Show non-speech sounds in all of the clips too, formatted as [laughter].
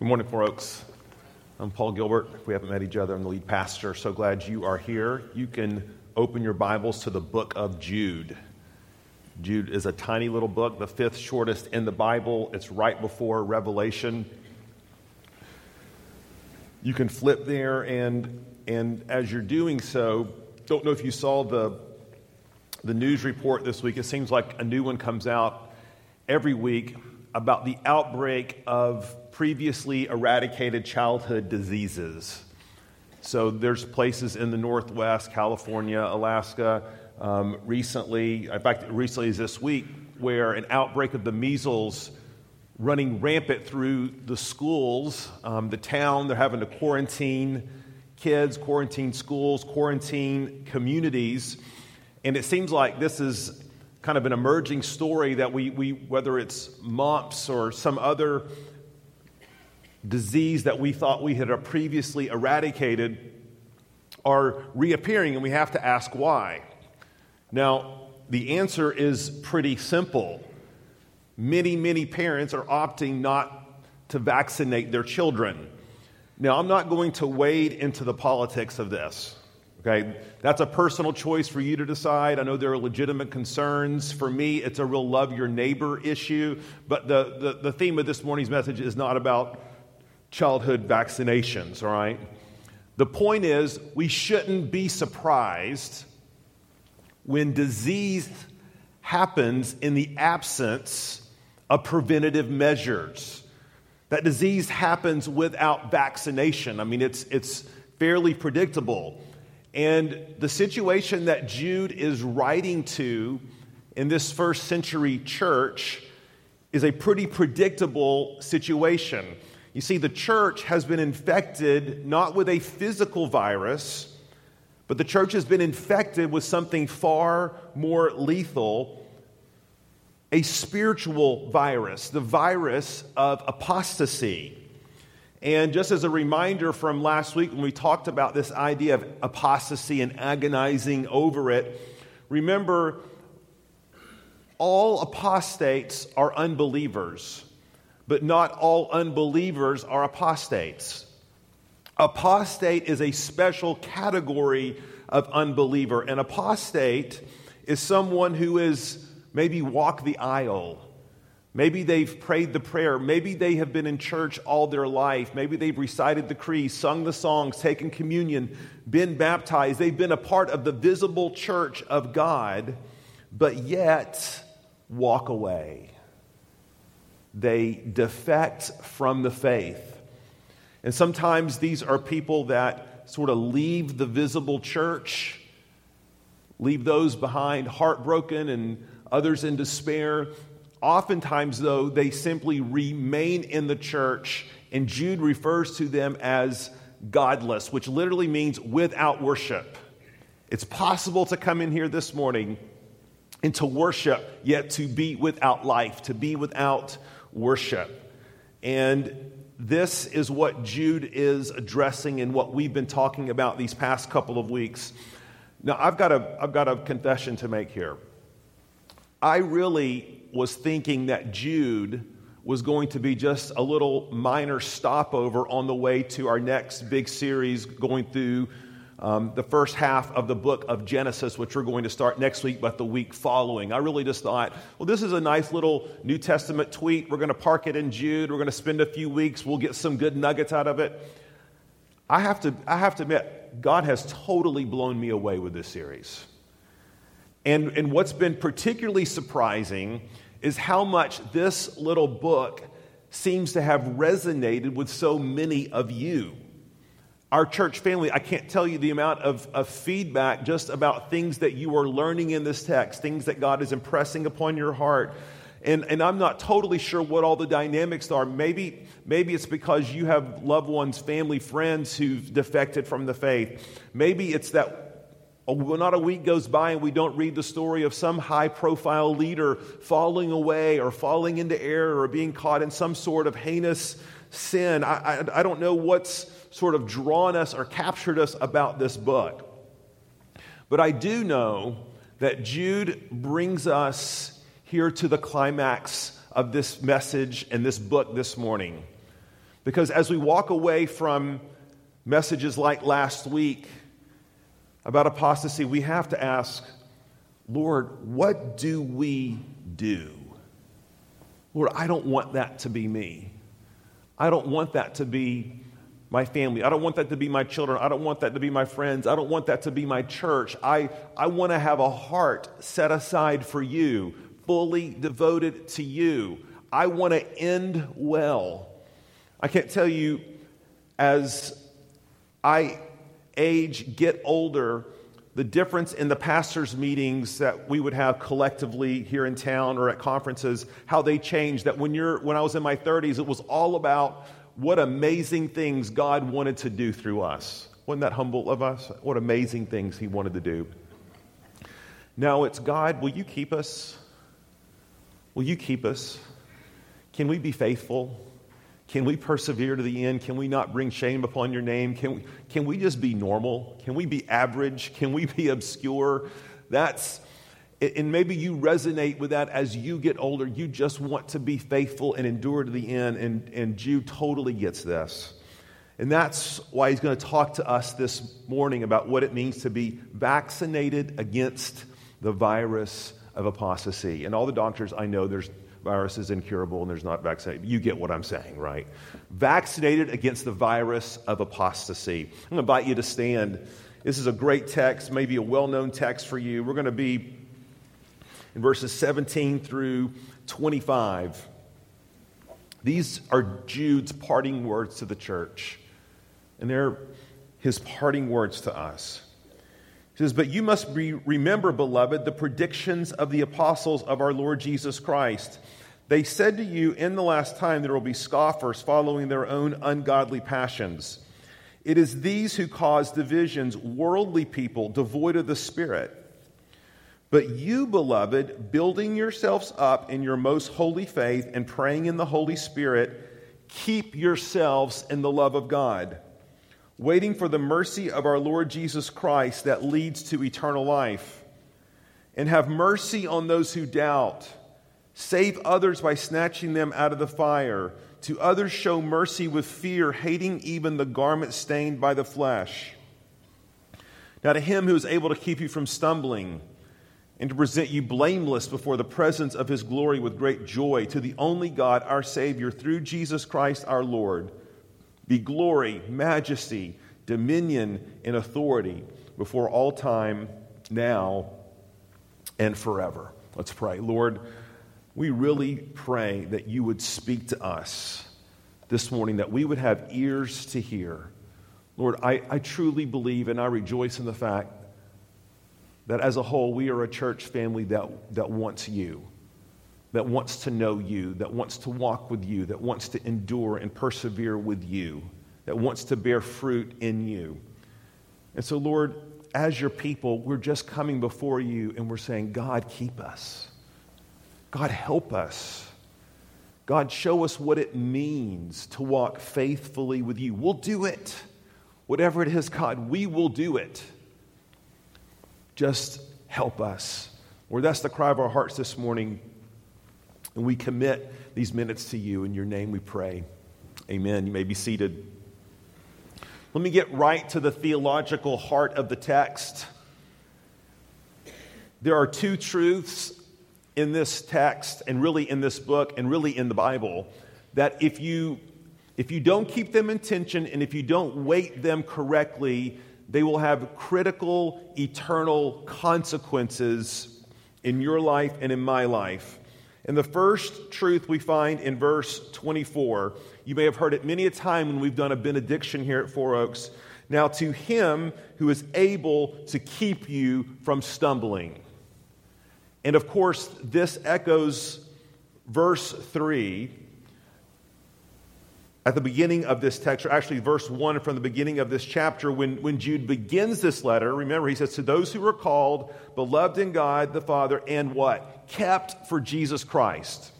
Good morning, Four Oaks. I'm Paul Gilbert. If we haven't met each other, I'm the lead pastor. So glad you are here. You can open your Bibles to the book of Jude. Jude is a tiny little book, the fifth shortest in the Bible. It's right before Revelation. You can flip there, and, and as you're doing so, don't know if you saw the, the news report this week. It seems like a new one comes out every week about the outbreak of previously eradicated childhood diseases. So there's places in the Northwest, California, Alaska, um, recently, in fact, recently is this week, where an outbreak of the measles running rampant through the schools, um, the town. They're having to quarantine kids, quarantine schools, quarantine communities. And it seems like this is kind of an emerging story that we, we whether it's mumps or some other disease that we thought we had previously eradicated are reappearing, and we have to ask why. Now, the answer is pretty simple. Many, many parents are opting not to vaccinate their children. Now, I'm not going to wade into the politics of this. Okay, that's a personal choice for you to decide. I know there are legitimate concerns. For me, it's a real love your neighbor issue. But the, the, the theme of this morning's message is not about childhood vaccinations, all right? The point is, we shouldn't be surprised when disease happens in the absence of preventative measures. That disease happens without vaccination. I mean, it's, it's fairly predictable. And the situation that Jude is writing to in this first century church is a pretty predictable situation. You see, the church has been infected not with a physical virus, but the church has been infected with something far more lethal a spiritual virus, the virus of apostasy. And just as a reminder from last week when we talked about this idea of apostasy and agonizing over it, remember all apostates are unbelievers but not all unbelievers are apostates. Apostate is a special category of unbeliever. An apostate is someone who is maybe walk the aisle. Maybe they've prayed the prayer. Maybe they have been in church all their life. Maybe they've recited the creed, sung the songs, taken communion, been baptized. They've been a part of the visible church of God, but yet walk away they defect from the faith. And sometimes these are people that sort of leave the visible church, leave those behind heartbroken and others in despair. Oftentimes, though, they simply remain in the church, and Jude refers to them as godless, which literally means without worship. It's possible to come in here this morning and to worship, yet to be without life, to be without worship. And this is what Jude is addressing and what we've been talking about these past couple of weeks. Now, I've got a, I've got a confession to make here. I really was thinking that Jude was going to be just a little minor stopover on the way to our next big series going through um, the first half of the book of Genesis, which we're going to start next week, but the week following. I really just thought, well, this is a nice little New Testament tweet. We're going to park it in Jude. We're going to spend a few weeks. We'll get some good nuggets out of it. I have to, I have to admit, God has totally blown me away with this series. And, and what's been particularly surprising is how much this little book seems to have resonated with so many of you our church family, I can't tell you the amount of, of feedback just about things that you are learning in this text, things that God is impressing upon your heart. And, and I'm not totally sure what all the dynamics are. Maybe, maybe it's because you have loved ones, family, friends who've defected from the faith. Maybe it's that oh, not a week goes by and we don't read the story of some high profile leader falling away or falling into error or being caught in some sort of heinous sin. I, I, I don't know what's sort of drawn us or captured us about this book. But I do know that Jude brings us here to the climax of this message and this book this morning. Because as we walk away from messages like last week about apostasy, we have to ask, Lord, what do we do? Lord, I don't want that to be me. I don't want that to be my family. I don't want that to be my children. I don't want that to be my friends. I don't want that to be my church. I, I want to have a heart set aside for you, fully devoted to you. I want to end well. I can't tell you as I age, get older, the difference in the pastors' meetings that we would have collectively here in town or at conferences, how they changed. That when, you're, when I was in my 30s, it was all about what amazing things God wanted to do through us. Wasn't that humble of us? What amazing things He wanted to do. Now it's God, will you keep us? Will you keep us? Can we be faithful? Can we persevere to the end? Can we not bring shame upon your name? Can we, can we just be normal? Can we be average? Can we be obscure? That's, and maybe you resonate with that as you get older. You just want to be faithful and endure to the end. And, and Jude totally gets this. And that's why he's going to talk to us this morning about what it means to be vaccinated against the virus of apostasy. And all the doctors I know, there's virus is incurable and there's not vaccinated. You get what I'm saying, right? Vaccinated against the virus of apostasy. I'm going to invite you to stand. This is a great text, maybe a well known text for you. We're going to be in verses 17 through 25. These are Jude's parting words to the church, and they're his parting words to us. He says, But you must be, remember, beloved, the predictions of the apostles of our Lord Jesus Christ. They said to you, In the last time there will be scoffers following their own ungodly passions. It is these who cause divisions, worldly people devoid of the Spirit. But you, beloved, building yourselves up in your most holy faith and praying in the Holy Spirit, keep yourselves in the love of God waiting for the mercy of our Lord Jesus Christ that leads to eternal life. And have mercy on those who doubt. Save others by snatching them out of the fire. To others, show mercy with fear, hating even the garment stained by the flesh. Now, to him who is able to keep you from stumbling and to present you blameless before the presence of his glory with great joy, to the only God, our Savior, through Jesus Christ our Lord be glory, majesty, dominion, and authority before all time, now, and forever. Let's pray. Lord, we really pray that you would speak to us this morning, that we would have ears to hear. Lord, I, I truly believe and I rejoice in the fact that as a whole, we are a church family that, that wants you that wants to know you, that wants to walk with you, that wants to endure and persevere with you, that wants to bear fruit in you. And so, Lord, as your people, we're just coming before you and we're saying, God, keep us. God, help us. God, show us what it means to walk faithfully with you. We'll do it. Whatever it is, God, we will do it. Just help us. Lord, that's the cry of our hearts this morning. And we commit these minutes to you. In your name we pray. Amen. You may be seated. Let me get right to the theological heart of the text. There are two truths in this text, and really in this book, and really in the Bible, that if you, if you don't keep them in tension and if you don't weight them correctly, they will have critical, eternal consequences in your life and in my life. And the first truth we find in verse 24, you may have heard it many a time when we've done a benediction here at Four Oaks. Now, to him who is able to keep you from stumbling. And of course, this echoes verse 3 at the beginning of this text, or actually verse 1 from the beginning of this chapter, when, when Jude begins this letter, remember, he says, To those who are called, beloved in God the Father, and what? Kept for Jesus Christ.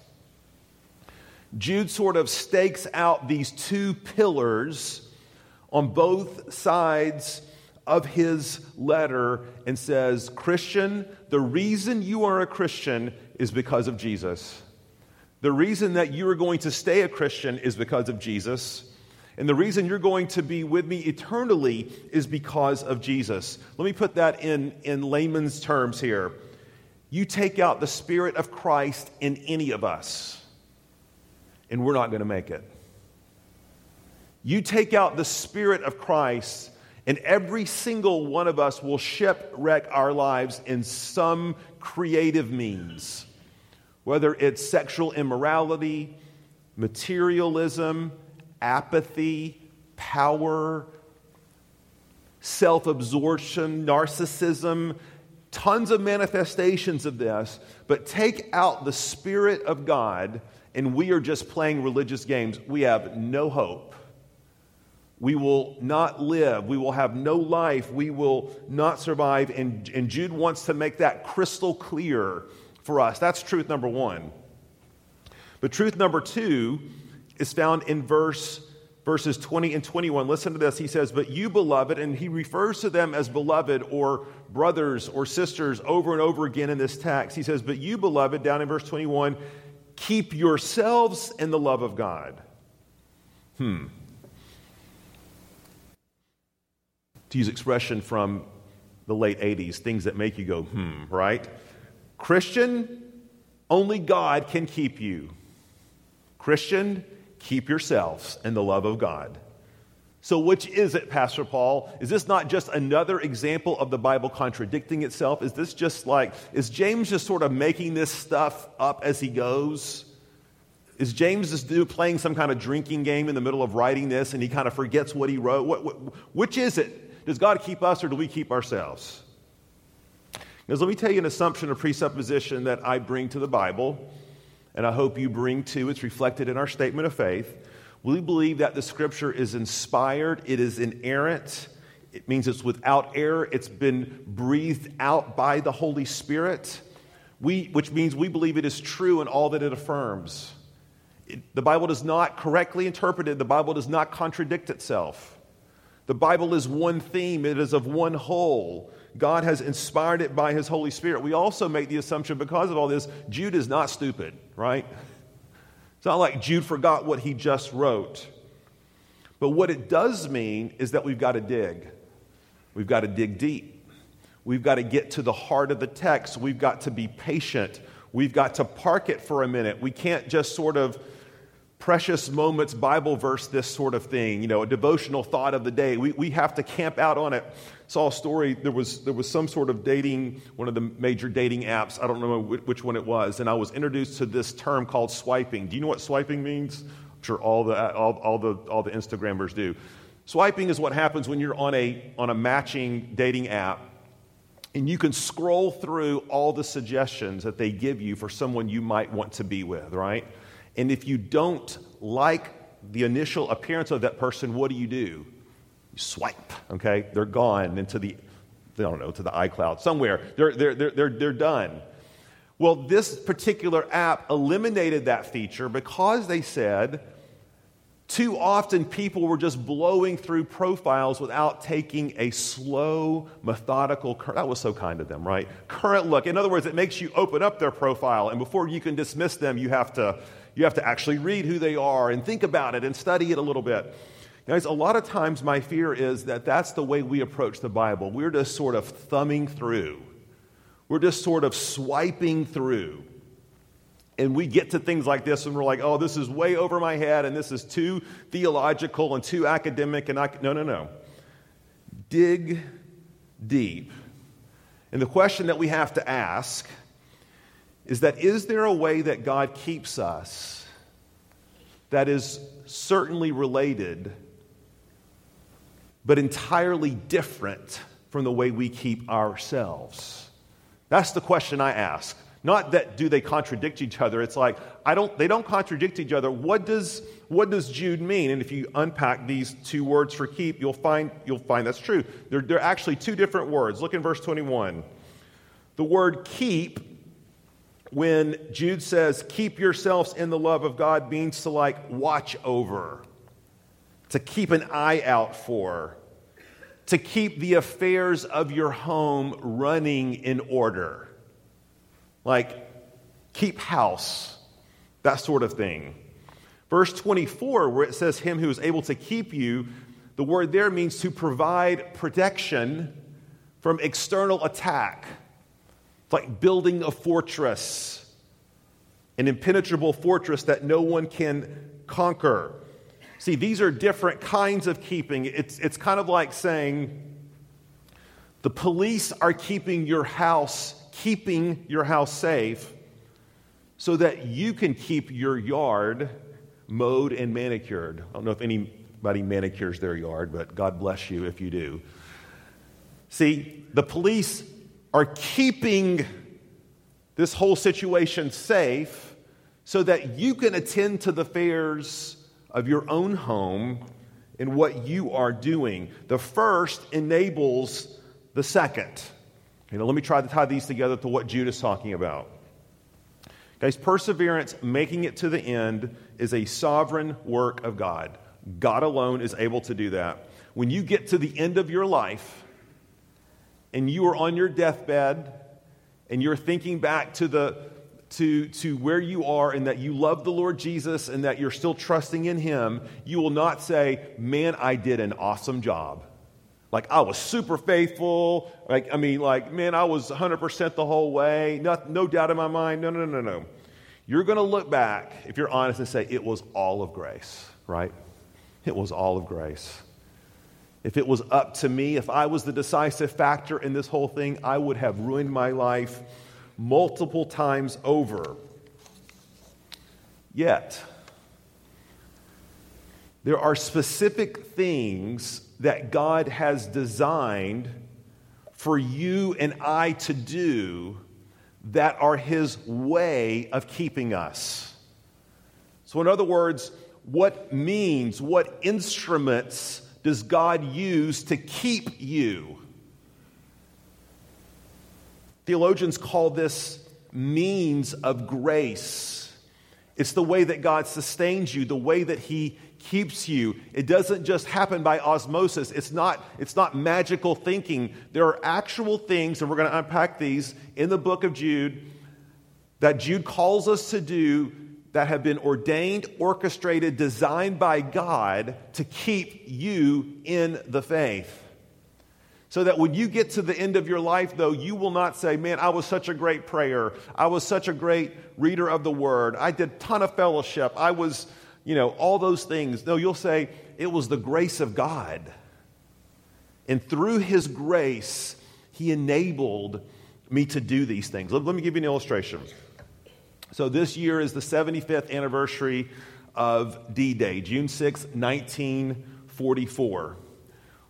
Jude sort of stakes out these two pillars on both sides of his letter and says, Christian, the reason you are a Christian is because of Jesus. The reason that you are going to stay a Christian is because of Jesus. And the reason you're going to be with me eternally is because of Jesus. Let me put that in, in layman's terms here. You take out the Spirit of Christ in any of us, and we're not going to make it. You take out the Spirit of Christ, and every single one of us will shipwreck our lives in some creative means, whether it's sexual immorality, materialism, apathy, power, self absorption, narcissism, tons of manifestations of this, but take out the Spirit of God and we are just playing religious games. We have no hope. We will not live. We will have no life. We will not survive. And, and Jude wants to make that crystal clear for us. That's truth number one. But truth number two is found in verse verses 20 and 21. Listen to this. He says, But you, beloved, and he refers to them as beloved or brothers or sisters over and over again in this text. He says, But you, beloved, down in verse 21, keep yourselves in the love of God. Hmm. To use expression from the late 80s, things that make you go, hmm, right? Christian, only God can keep you. Christian, keep yourselves in the love of God. So, which is it, Pastor Paul? Is this not just another example of the Bible contradicting itself? Is this just like, is James just sort of making this stuff up as he goes? Is James just playing some kind of drinking game in the middle of writing this and he kind of forgets what he wrote? What, what, which is it? Does God keep us or do we keep ourselves? Because let me tell you an assumption or presupposition that I bring to the Bible and I hope you bring too. It's reflected in our statement of faith. We believe that the scripture is inspired, it is inerrant. It means it's without error. It's been breathed out by the Holy Spirit, we, which means we believe it is true in all that it affirms. It, the Bible does not correctly interpret it, the Bible does not contradict itself. The Bible is one theme, it is of one whole. God has inspired it by His Holy Spirit. We also make the assumption because of all this, Jude is not stupid right? It's not like Jude forgot what he just wrote. But what it does mean is that we've got to dig. We've got to dig deep. We've got to get to the heart of the text. We've got to be patient. We've got to park it for a minute. We can't just sort of precious moments Bible verse this sort of thing, you know, a devotional thought of the day. We, we have to camp out on it saw a story. There was, there was some sort of dating, one of the major dating apps. I don't know which one it was. And I was introduced to this term called swiping. Do you know what swiping means? I'm sure all the, all, all the, all the Instagrammers do. Swiping is what happens when you're on a, on a matching dating app and you can scroll through all the suggestions that they give you for someone you might want to be with, right? And if you don't like the initial appearance of that person, what do you do? You swipe, okay? They're gone into the, I don't know, to the iCloud somewhere. They're, they're, they're, they're, they're done. Well, this particular app eliminated that feature because they said too often people were just blowing through profiles without taking a slow, methodical, that was so kind of them, right? Current look. In other words, it makes you open up their profile, and before you can dismiss them, you have to, you have to actually read who they are and think about it and study it a little bit. Guys, a lot of times my fear is that that's the way we approach the Bible. We're just sort of thumbing through, we're just sort of swiping through. And we get to things like this and we're like, oh, this is way over my head and this is too theological and too academic. And I, no, no, no. Dig deep. And the question that we have to ask is that is there a way that God keeps us that is certainly related but entirely different from the way we keep ourselves? That's the question I ask. Not that do they contradict each other. It's like I don't they don't contradict each other. What does what does Jude mean? And if you unpack these two words for keep, you'll find you'll find that's true. They're, they're actually two different words. Look in verse 21. The word keep, when Jude says, keep yourselves in the love of God, means to like watch over to keep an eye out for, to keep the affairs of your home running in order. Like, keep house, that sort of thing. Verse 24, where it says, Him who is able to keep you, the word there means to provide protection from external attack. Like building a fortress, an impenetrable fortress that no one can conquer. See, these are different kinds of keeping. It's, it's kind of like saying the police are keeping your house, keeping your house safe so that you can keep your yard mowed and manicured. I don't know if anybody manicures their yard, but God bless you if you do. See, the police are keeping this whole situation safe so that you can attend to the affairs of your own home and what you are doing. The first enables the second. You know, let me try to tie these together to what Jude is talking about. Guys, perseverance, making it to the end, is a sovereign work of God. God alone is able to do that. When you get to the end of your life and you are on your deathbed and you're thinking back to the to, to where you are and that you love the Lord Jesus and that you're still trusting in Him, you will not say, Man, I did an awesome job. Like, I was super faithful. Like, I mean, like, man, I was 100% the whole way. No, no doubt in my mind. No, no, no, no. You're going to look back, if you're honest, and say, it was all of grace, right? It was all of grace. If it was up to me, if I was the decisive factor in this whole thing, I would have ruined my life multiple times over. Yet, there are specific things that God has designed for you and I to do that are His way of keeping us. So, in other words, what means, what instruments does God use to keep you? Theologians call this means of grace. It's the way that God sustains you, the way that He keeps you. It doesn't just happen by osmosis. It's not, it's not magical thinking. There are actual things, and we're going to unpack these in the book of Jude, that Jude calls us to do that have been ordained, orchestrated, designed by God to keep you in the faith. So that when you get to the end of your life, though, you will not say, Man, I was such a great prayer. I was such a great reader of the word. I did a ton of fellowship. I was, you know, all those things. No, you'll say, It was the grace of God. And through His grace, He enabled me to do these things. Let, let me give you an illustration. So, this year is the 75th anniversary of D Day, June 6, 1944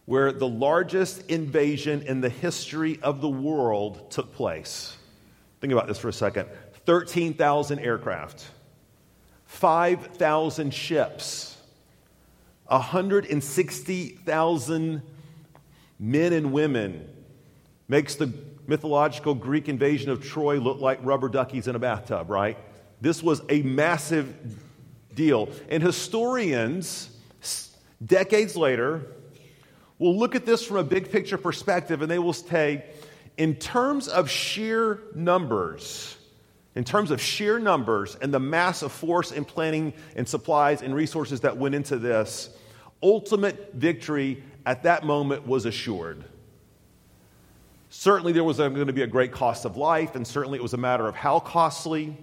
where the largest invasion in the history of the world took place. Think about this for a second 13,000 aircraft, 5,000 ships, 160,000 men and women. Makes the mythological Greek invasion of Troy looked like rubber duckies in a bathtub, right? This was a massive deal. And historians, decades later, will look at this from a big picture perspective and they will say, in terms of sheer numbers, in terms of sheer numbers and the mass of force and planning and supplies and resources that went into this, ultimate victory at that moment was assured. Certainly, there was going to be a great cost of life, and certainly it was a matter of how costly.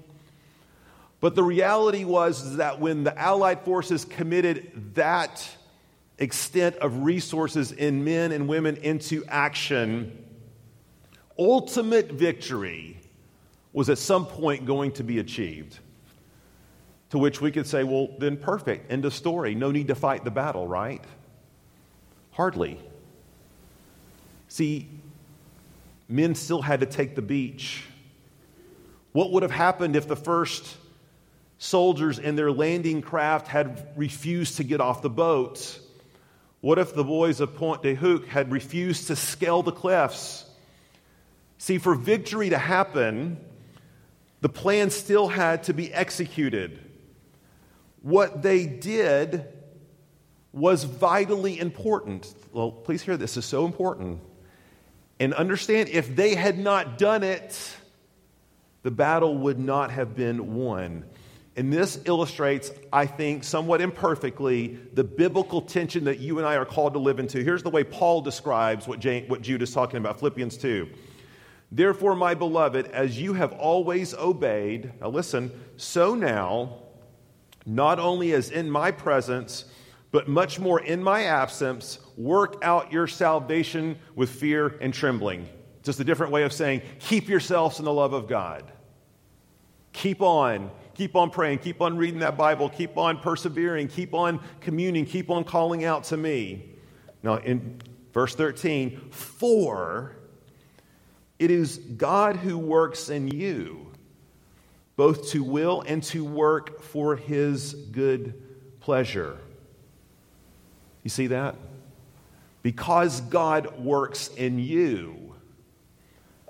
But the reality was that when the Allied forces committed that extent of resources in men and women into action, ultimate victory was at some point going to be achieved. To which we could say, well, then perfect, end of story. No need to fight the battle, right? Hardly. See, men still had to take the beach. What would have happened if the first soldiers in their landing craft had refused to get off the boat? What if the boys of Pointe du Hoc had refused to scale the cliffs? See, for victory to happen, the plan still had to be executed. What they did was vitally important. Well, please hear this is so important. And understand if they had not done it, the battle would not have been won. And this illustrates, I think, somewhat imperfectly, the biblical tension that you and I are called to live into. Here's the way Paul describes what, what Jude is talking about Philippians 2. Therefore, my beloved, as you have always obeyed, now listen, so now, not only as in my presence, but much more in my absence, work out your salvation with fear and trembling. Just a different way of saying, keep yourselves in the love of God. Keep on Keep on praying. Keep on reading that Bible. Keep on persevering. Keep on communing. Keep on calling out to me. Now, in verse 13, for it is God who works in you, both to will and to work for his good pleasure. You see that? Because God works in you,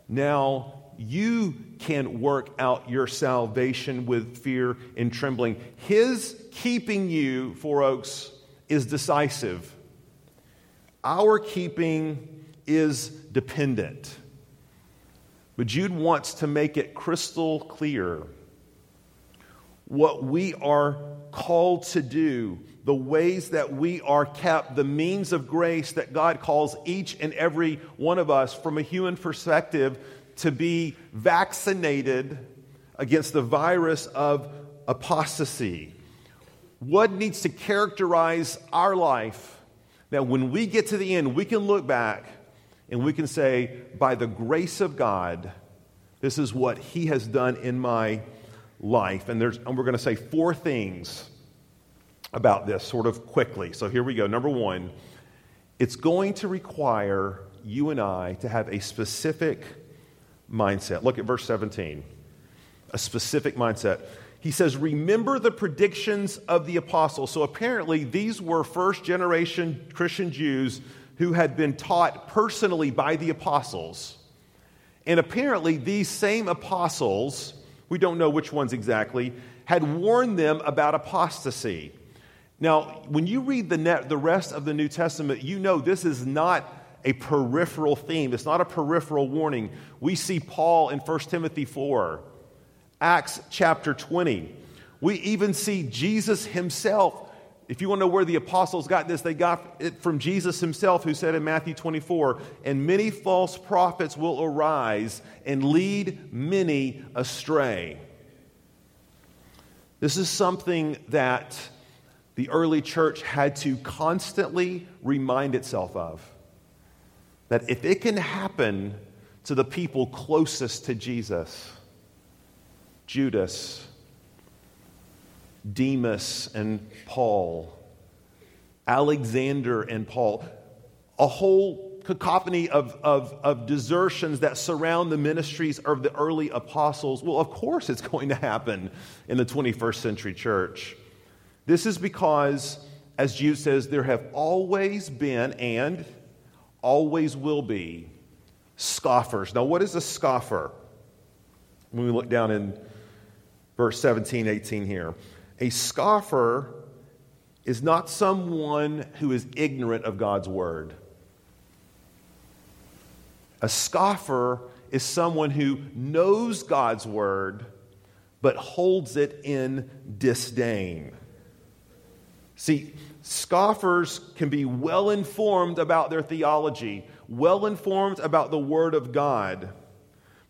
now you can work out your salvation with fear and trembling. His keeping you, Four Oaks, is decisive. Our keeping is dependent. But Jude wants to make it crystal clear what we are called to do, the ways that we are kept, the means of grace that God calls each and every one of us from a human perspective to be vaccinated against the virus of apostasy. What needs to characterize our life that when we get to the end, we can look back and we can say, by the grace of God, this is what He has done in my life. And, there's, and we're going to say four things about this sort of quickly. So here we go. Number one, it's going to require you and I to have a specific mindset. Look at verse 17. A specific mindset. He says, Remember the predictions of the apostles. So apparently, these were first generation Christian Jews who had been taught personally by the apostles. And apparently, these same apostles, we don't know which ones exactly, had warned them about apostasy. Now, when you read the, net, the rest of the New Testament, you know this is not a peripheral theme. It's not a peripheral warning. We see Paul in 1 Timothy 4, Acts chapter 20. We even see Jesus himself. If you want to know where the apostles got this, they got it from Jesus himself, who said in Matthew 24, And many false prophets will arise and lead many astray. This is something that the early church had to constantly remind itself of that if it can happen to the people closest to Jesus, Judas, Demas and Paul, Alexander and Paul, a whole cacophony of, of, of desertions that surround the ministries of the early apostles. Well, of course, it's going to happen in the 21st century church. This is because, as Jude says, there have always been and always will be scoffers. Now, what is a scoffer? When we look down in verse 17, 18 here, a scoffer is not someone who is ignorant of God's word. A scoffer is someone who knows God's word but holds it in disdain. See, Scoffers can be well informed about their theology, well informed about the Word of God.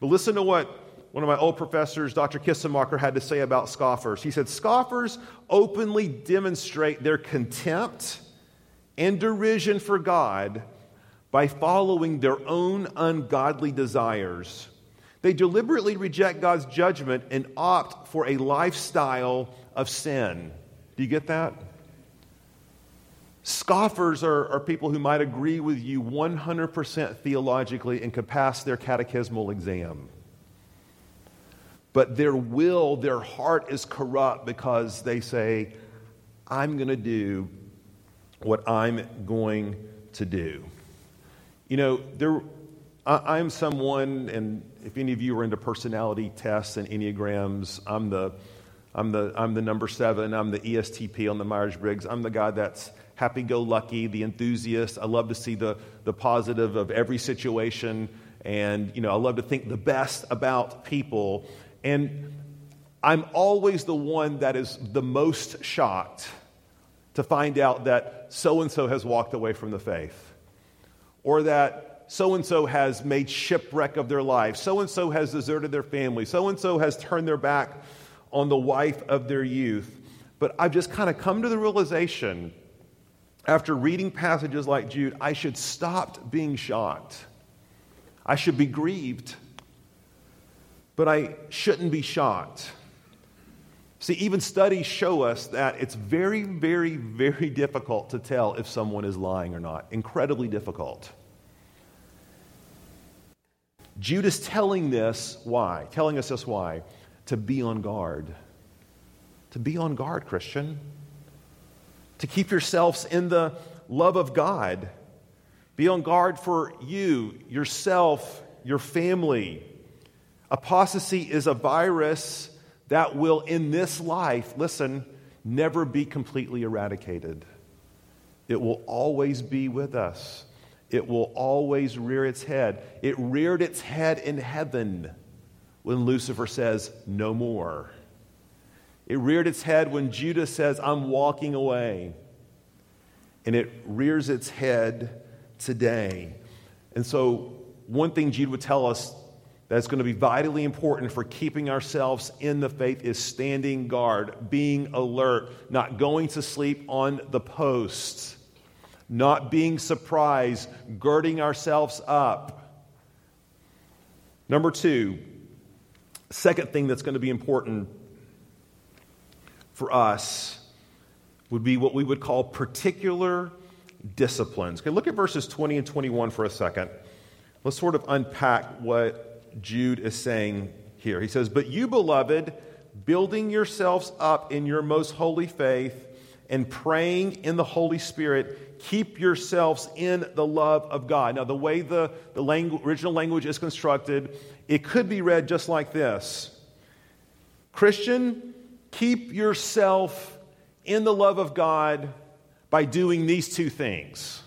But listen to what one of my old professors, Dr. Kistemaker, had to say about scoffers. He said, Scoffers openly demonstrate their contempt and derision for God by following their own ungodly desires. They deliberately reject God's judgment and opt for a lifestyle of sin. Do you get that? Scoffers are, are people who might agree with you 100% theologically and could pass their catechismal exam. But their will, their heart is corrupt because they say, I'm going to do what I'm going to do. You know, there, I, I'm someone, and if any of you are into personality tests and Enneagrams, I'm the, I'm the, I'm the number seven, I'm the ESTP on the Myers Briggs. I'm the guy that's happy go lucky, the enthusiast. I love to see the, the positive of every situation. And, you know, I love to think the best about people. And I'm always the one that is the most shocked to find out that so and so has walked away from the faith, or that so and so has made shipwreck of their life, so and so has deserted their family, so and so has turned their back on the wife of their youth. But I've just kind of come to the realization after reading passages like Jude, I should stop being shocked. I should be grieved, but I shouldn't be shocked. See, even studies show us that it's very, very, very difficult to tell if someone is lying or not. Incredibly difficult. Jude is telling this why? Telling us this why? To be on guard. To be on guard, Christian. To keep yourselves in the love of God. Be on guard for you, yourself, your family. Apostasy is a virus that will, in this life, listen, never be completely eradicated. It will always be with us. It will always rear its head. It reared its head in heaven when Lucifer says, No more. It reared its head when Judas says, I'm walking away. And it rears its head today. And so, one thing Jude would tell us that's going to be vitally important for keeping ourselves in the faith is standing guard, being alert, not going to sleep on the post, not being surprised, girding ourselves up. Number two, second thing that's going to be important for us would be what we would call particular disciplines. Okay, look at verses 20 and 21 for a second. Let's sort of unpack what Jude is saying here. He says, But you, beloved, building yourselves up in your most holy faith and praying in the Holy Spirit, keep yourselves in the love of God. Now, the way the, the langu- original language is constructed, it could be read just like this Christian, keep yourself in the love of God by doing these two things.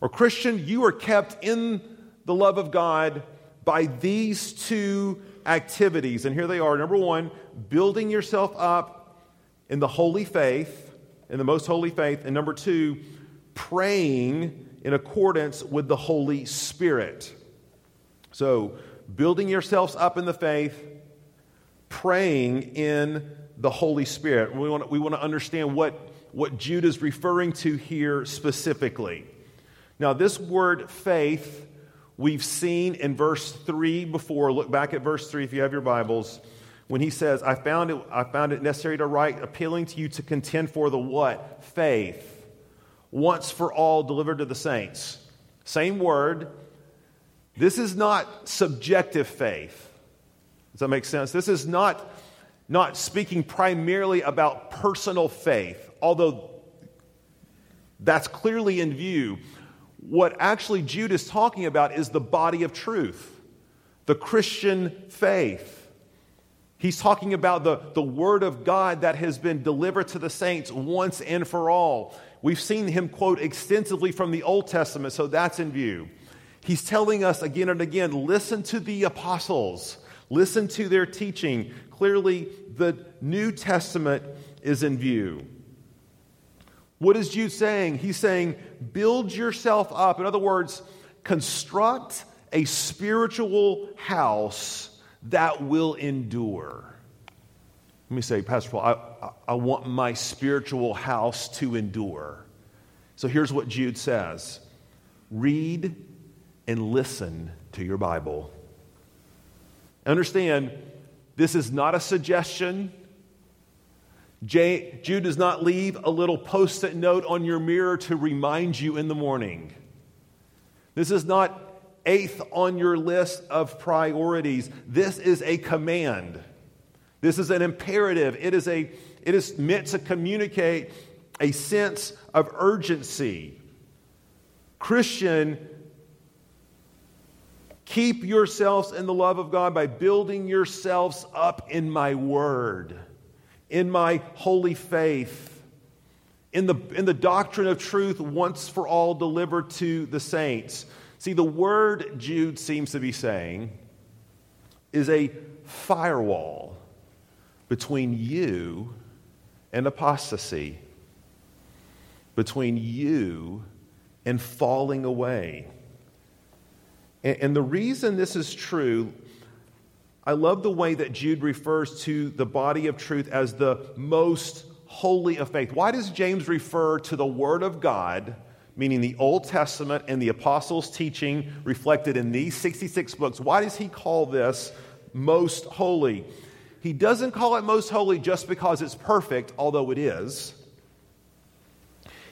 Or, Christian, you are kept in the love of God by these two activities. And here they are. Number one, building yourself up in the holy faith, in the most holy faith. And number two, praying in accordance with the Holy Spirit. So, building yourselves up in the faith, praying in the Holy Spirit. We want to, we want to understand what, what Jude is referring to here specifically. Now, this word faith We've seen in verse 3 before, look back at verse 3 if you have your Bibles, when he says, I found it, I found it necessary to write, appealing to you to contend for the what? Faith. Once for all delivered to the saints. Same word. This is not subjective faith. Does that make sense? This is not, not speaking primarily about personal faith, although that's clearly in view. What actually Jude is talking about is the body of truth, the Christian faith. He's talking about the, the Word of God that has been delivered to the saints once and for all. We've seen him quote extensively from the Old Testament, so that's in view. He's telling us again and again listen to the apostles, listen to their teaching. Clearly, the New Testament is in view. What is Jude saying? He's saying, build yourself up. In other words, construct a spiritual house that will endure. Let me say, Pastor Paul, I, I want my spiritual house to endure. So here's what Jude says read and listen to your Bible. Understand, this is not a suggestion. Jude does not leave a little post it note on your mirror to remind you in the morning. This is not eighth on your list of priorities. This is a command. This is an imperative. It is, a, it is meant to communicate a sense of urgency. Christian, keep yourselves in the love of God by building yourselves up in my word in my holy faith, in the, in the doctrine of truth once for all delivered to the saints. See, the word Jude seems to be saying is a firewall. between you and apostasy, between you and falling away. And, and the reason this is true, I love the way that Jude refers to the body of truth as the most holy of faith. Why does James refer to the Word of God, meaning the Old Testament and the apostles' teaching reflected in these 66 books? Why does he call this most holy? He doesn't call it most holy just because it's perfect, although it is.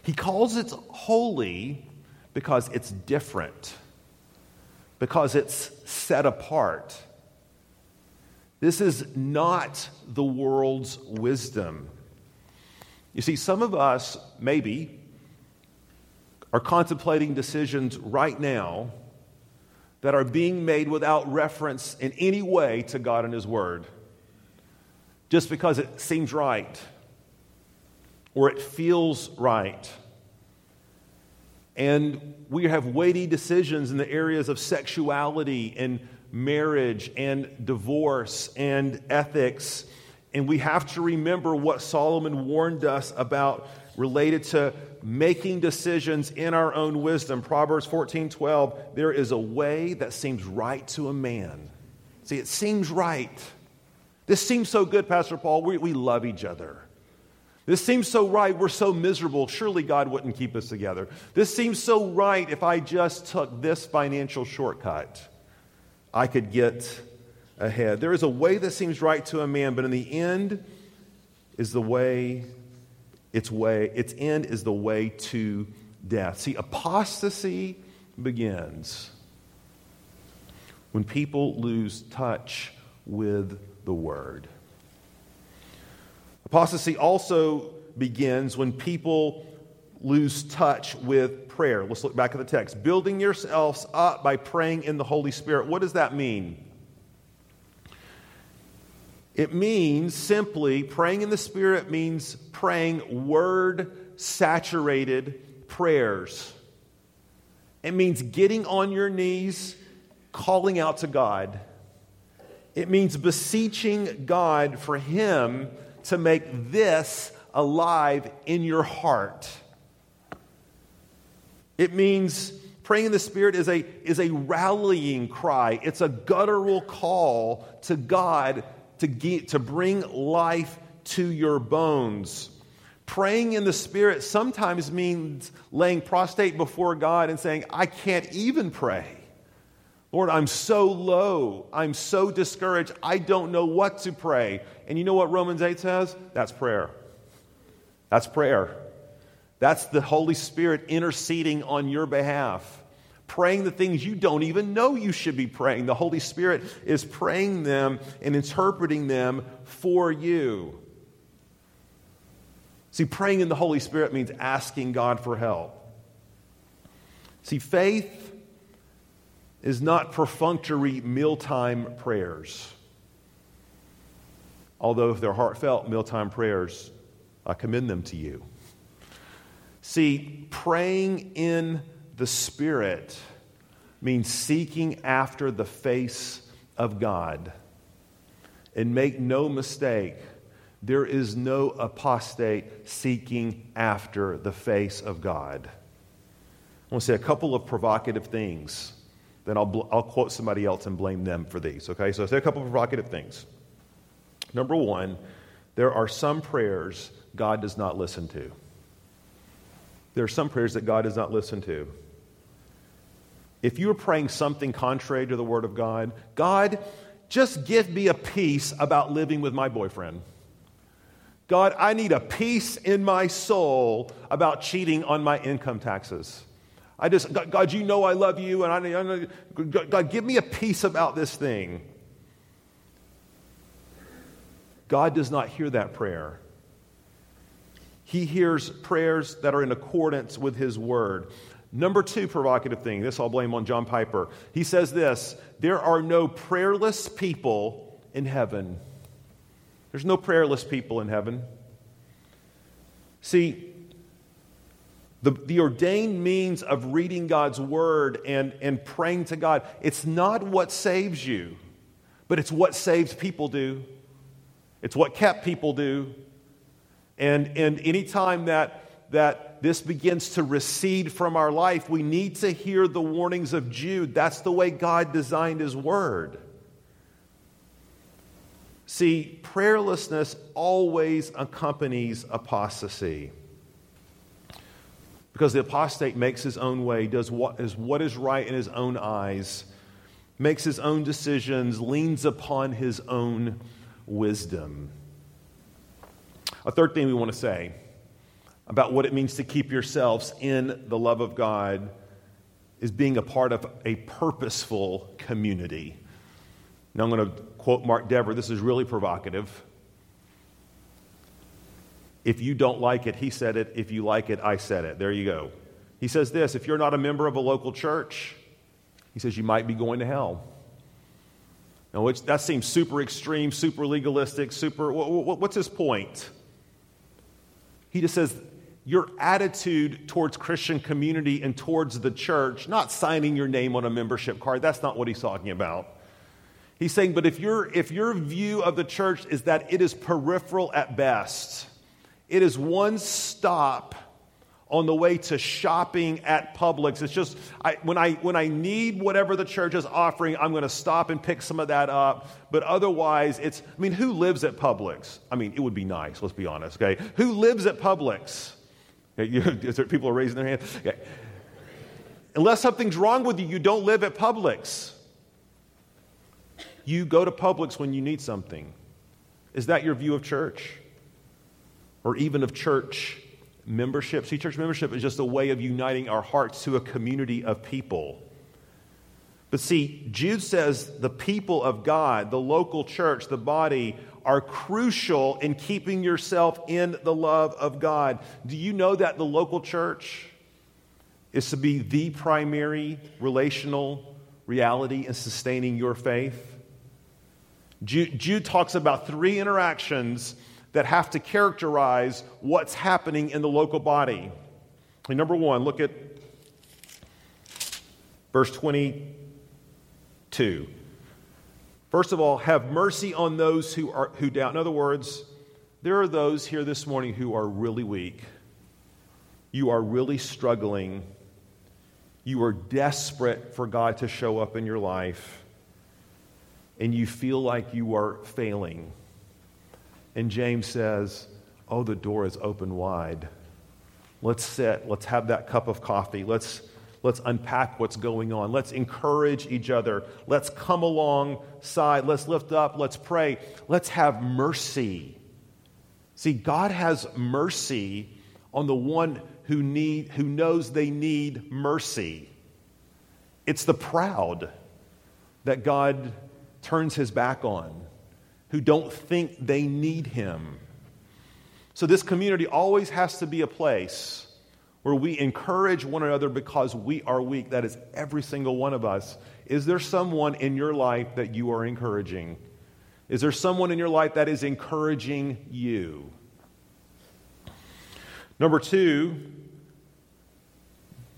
He calls it holy because it's different, because it's set apart. This is not the world's wisdom. You see, some of us, maybe, are contemplating decisions right now that are being made without reference in any way to God and His Word, just because it seems right or it feels right. And we have weighty decisions in the areas of sexuality and marriage and divorce and ethics. And we have to remember what Solomon warned us about related to making decisions in our own wisdom. Proverbs 14 12, there is a way that seems right to a man. See, it seems right. This seems so good, Pastor Paul. We, we love each other. This seems so right. We're so miserable. Surely God wouldn't keep us together. This seems so right if I just took this financial shortcut. I could get ahead. There is a way that seems right to a man, but in the end is the way, its way, its end is the way to death. See, apostasy begins when people lose touch with the word. Apostasy also begins when people lose touch with prayer. Let's look back at the text. Building yourselves up by praying in the Holy Spirit. What does that mean? It means simply praying in the Spirit means praying word saturated prayers. It means getting on your knees, calling out to God. It means beseeching God for Him to make this alive in your heart. It means praying in the Spirit is a, is a rallying cry, it's a guttural call to God to, get, to bring life to your bones. Praying in the Spirit sometimes means laying prostrate before God and saying, I can't even pray. Lord, I'm so low. I'm so discouraged. I don't know what to pray. And you know what Romans 8 says? That's prayer. That's prayer. That's the Holy Spirit interceding on your behalf, praying the things you don't even know you should be praying. The Holy Spirit is praying them and interpreting them for you. See, praying in the Holy Spirit means asking God for help. See, faith is not perfunctory mealtime prayers. Although, if they're heartfelt mealtime prayers, I commend them to you. See, praying in the Spirit means seeking after the face of God. And make no mistake, there is no apostate seeking after the face of God. I want to say a couple of provocative things then I'll, I'll quote somebody else and blame them for these. Okay, so I say a couple of provocative things. Number one, there are some prayers God does not listen to. There are some prayers that God does not listen to. If you are praying something contrary to the Word of God, God, just give me a peace about living with my boyfriend. God, I need a peace in my soul about cheating on my income taxes. I just, God, God, you know I love you, and I, I God, give me a peace about this thing. God does not hear that prayer. He hears prayers that are in accordance with His word. Number two provocative thing, this I'll blame on John Piper. He says this there are no prayerless people in heaven. There's no prayerless people in heaven. See, the, the ordained means of reading God's word and, and praying to God, it's not what saves you, but it's what saves people do. It's what kept people do. And, and anytime that, that this begins to recede from our life, we need to hear the warnings of Jude. That's the way God designed His Word. See, prayerlessness always accompanies apostasy. Because the apostate makes his own way, does what is, what is right in his own eyes, makes his own decisions, leans upon his own wisdom. A third thing we want to say about what it means to keep yourselves in the love of God is being a part of a purposeful community. Now, I'm going to quote Mark Dever. This is really provocative. If you don't like it, he said it. If you like it, I said it. There you go. He says this if you're not a member of a local church, he says you might be going to hell. Now, which, that seems super extreme, super legalistic, super. What's his point? He just says your attitude towards Christian community and towards the church, not signing your name on a membership card, that's not what he's talking about. He's saying, but if, if your view of the church is that it is peripheral at best, it is one stop on the way to shopping at Publix. It's just I, when, I, when I need whatever the church is offering, I'm going to stop and pick some of that up. But otherwise, it's, I mean, who lives at Publix? I mean, it would be nice, let's be honest, okay? Who lives at Publix? [laughs] Is there people are raising their hand? Okay. Unless something's wrong with you, you don't live at Publix. You go to Publix when you need something. Is that your view of church? Or even of church membership. See, church membership is just a way of uniting our hearts to a community of people. But see, Jude says the people of God, the local church, the body, are crucial in keeping yourself in the love of God. Do you know that the local church is to be the primary relational reality in sustaining your faith? Jude, talks about three interactions that have to characterize what's happening in the local body. And number one, look at verse 22. First of all, have mercy on those who, are, who doubt. In other words, there are those here this morning who are really weak. You are really struggling. You are desperate for God to show up in your life. And you feel like you are failing. And James says, Oh, the door is open wide. Let's sit. Let's have that cup of coffee. Let's, let's unpack what's going on. Let's encourage each other. Let's come alongside. Let's lift up. Let's pray. Let's have mercy. See, God has mercy on the one who, need, who knows they need mercy. It's the proud that God turns his back on who don't think they need him. So, this community always has to be a place where we encourage one another because we are weak. That is every single one of us. Is there someone in your life that you are encouraging? Is there someone in your life that is encouraging you? Number two,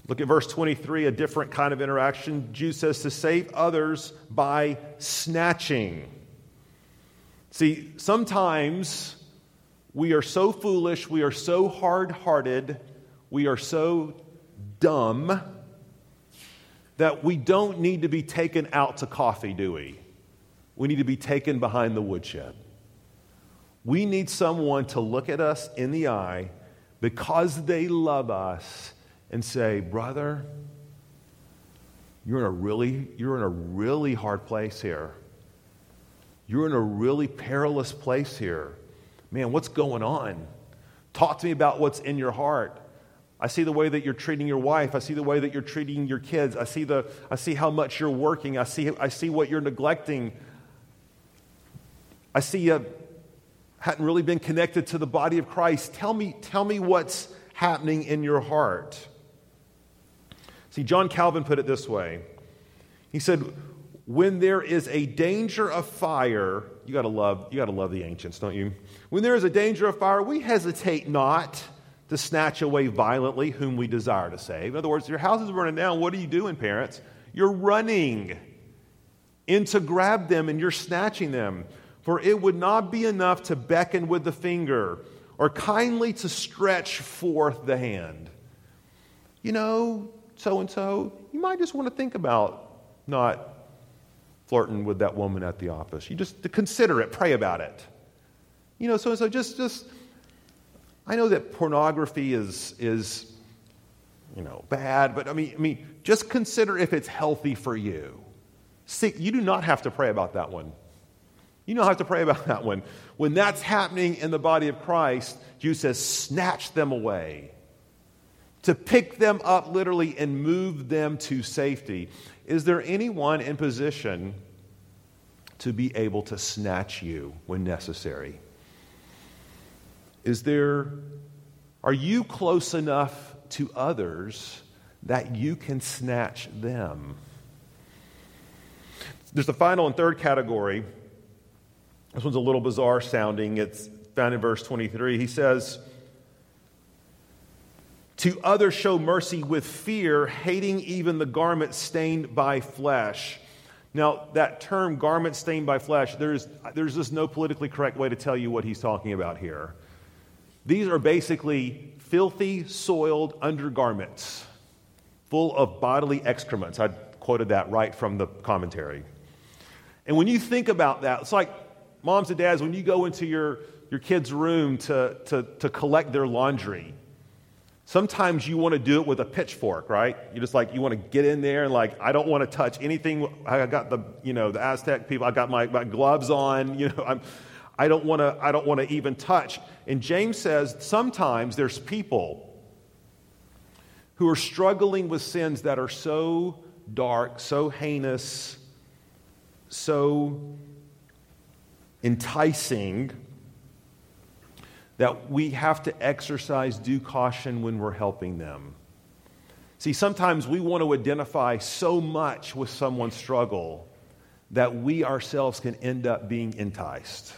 look at verse 23, a different kind of interaction. Jude says to save others by snatching. See, sometimes we are so foolish, we are so hard hearted, we are so dumb that we don't need to be taken out to coffee, do we? We need to be taken behind the woodshed. We need someone to look at us in the eye because they love us and say, Brother, you're in a really, you're in a really hard place here. You're in a really perilous place here. Man, what's going on? Talk to me about what's in your heart. I see the way that you're treating your wife. I see the way that you're treating your kids. I see, the, I see how much you're working. I see, I see what you're neglecting. I see you hadn't really been connected to the body of Christ. Tell me, tell me what's happening in your heart. See, John Calvin put it this way. He said, when there is a danger of fire, you gotta love, you gotta love the ancients, don't you? When there is a danger of fire, we hesitate not to snatch away violently whom we desire to save. In other words, your house is burning down. What are you doing, parents? You're running in to grab them and you're snatching them. For it would not be enough to beckon with the finger or kindly to stretch forth the hand. You know, so and so, you might just want to think about not flirting with that woman at the office. You just consider it, pray about it. You know, so and so just just I know that pornography is is you know bad, but I mean I mean just consider if it's healthy for you. See, you do not have to pray about that one. You don't have to pray about [laughs] that one. When that's happening in the body of Christ, Jesus says, snatch them away. To pick them up literally and move them to safety. Is there anyone in position to be able to snatch you when necessary? Is there, are you close enough to others that you can snatch them? There's the final and third category. This one's a little bizarre sounding. It's found in verse 23. He says, To others show mercy with fear, hating even the garment stained by flesh. Now, that term, garment stained by flesh, there's, there's just no politically correct way to tell you what he's talking about here. These are basically filthy, soiled undergarments full of bodily excrements. I quoted that right from the commentary. And when you think about that, it's like moms and dads, when you go into your, your kid's room to, to, to collect their laundry, sometimes you want to do it with a pitchfork, right? You just like, you want to get in there and like, I don't want to touch anything. I got the, you know, the Aztec people, I got my, my gloves on, [laughs] you know, I'm, I don't want to, I don't want to even touch. And James says sometimes there's people who are struggling with sins that are so dark, so heinous, so enticing that we have to exercise due caution when we're helping them. See, sometimes we want to identify so much with someone's struggle that we ourselves can end up being enticed.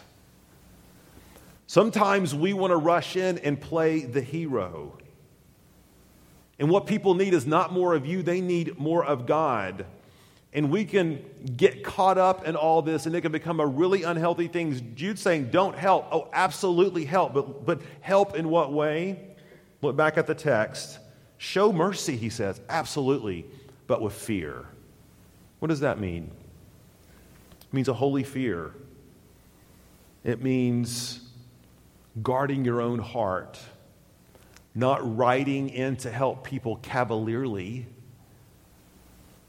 Sometimes we want to rush in and play the hero. And what people need is not more of you, they need more of God and we can get caught up in all this and it can become a really unhealthy thing. Jude's saying, don't help. Oh, absolutely help. But, but help in what way? Look back at the text. Show mercy, he says. Absolutely, but with fear. What does that mean? It means a holy fear. It means guarding your own heart, not riding in to help people cavalierly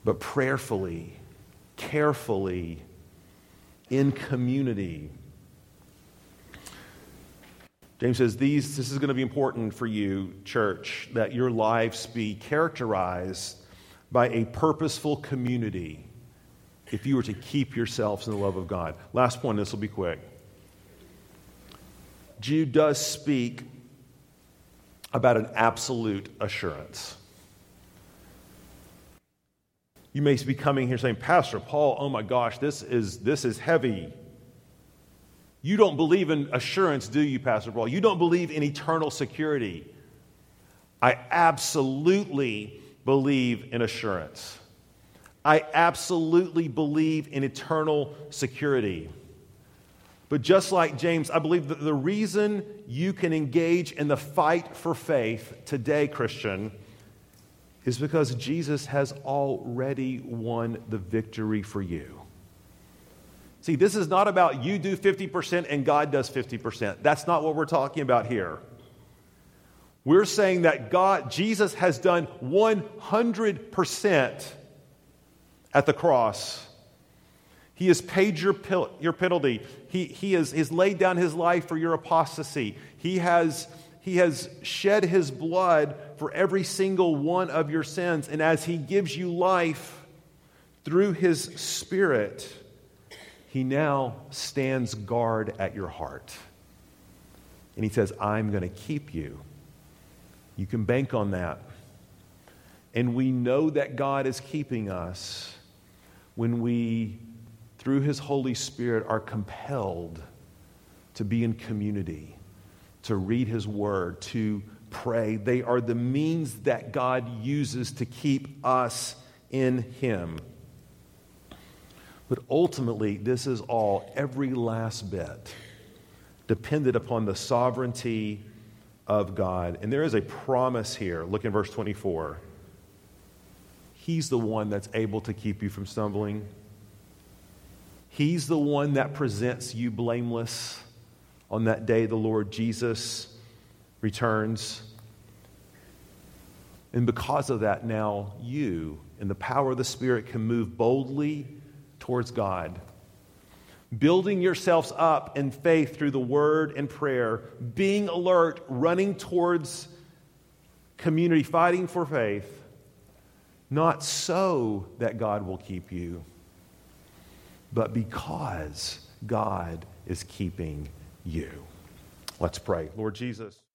but prayerfully, carefully, in community. James says, These, This is going to be important for you, church, that your lives be characterized by a purposeful community if you were to keep yourselves in the love of God. Last point, this will be quick. Jude does speak about an absolute assurance. You may be coming here saying, Pastor Paul, oh my gosh, this is, this is heavy. You don't believe in assurance, do you, Pastor Paul? You don't believe in eternal security. I absolutely believe in assurance. I absolutely believe in eternal security. But just like James, I believe that the reason you can engage in the fight for faith today, Christian, is because Jesus has already won the victory for you. See, this is not about you do 50% and God does 50%. That's not what we're talking about here. We're saying that God, Jesus has done 100% at the cross. He has paid your, your penalty. He, he has, has laid down his life for your apostasy. He has he has shed his blood for every single one of your sins. And as he gives you life through his spirit, he now stands guard at your heart. And he says, I'm going to keep you. You can bank on that. And we know that God is keeping us when we, through his Holy Spirit, are compelled to be in community to read His Word, to pray. They are the means that God uses to keep us in Him. But ultimately, this is all, every last bit, dependent upon the sovereignty of God. And there is a promise here. Look in verse 24. He's the one that's able to keep you from stumbling. He's the one that presents you blameless on that day the Lord Jesus returns. And because of that, now you, in the power of the Spirit, can move boldly towards God. Building yourselves up in faith through the word and prayer, being alert, running towards community, fighting for faith, not so that God will keep you, but because God is keeping you. Let's pray. Lord Jesus.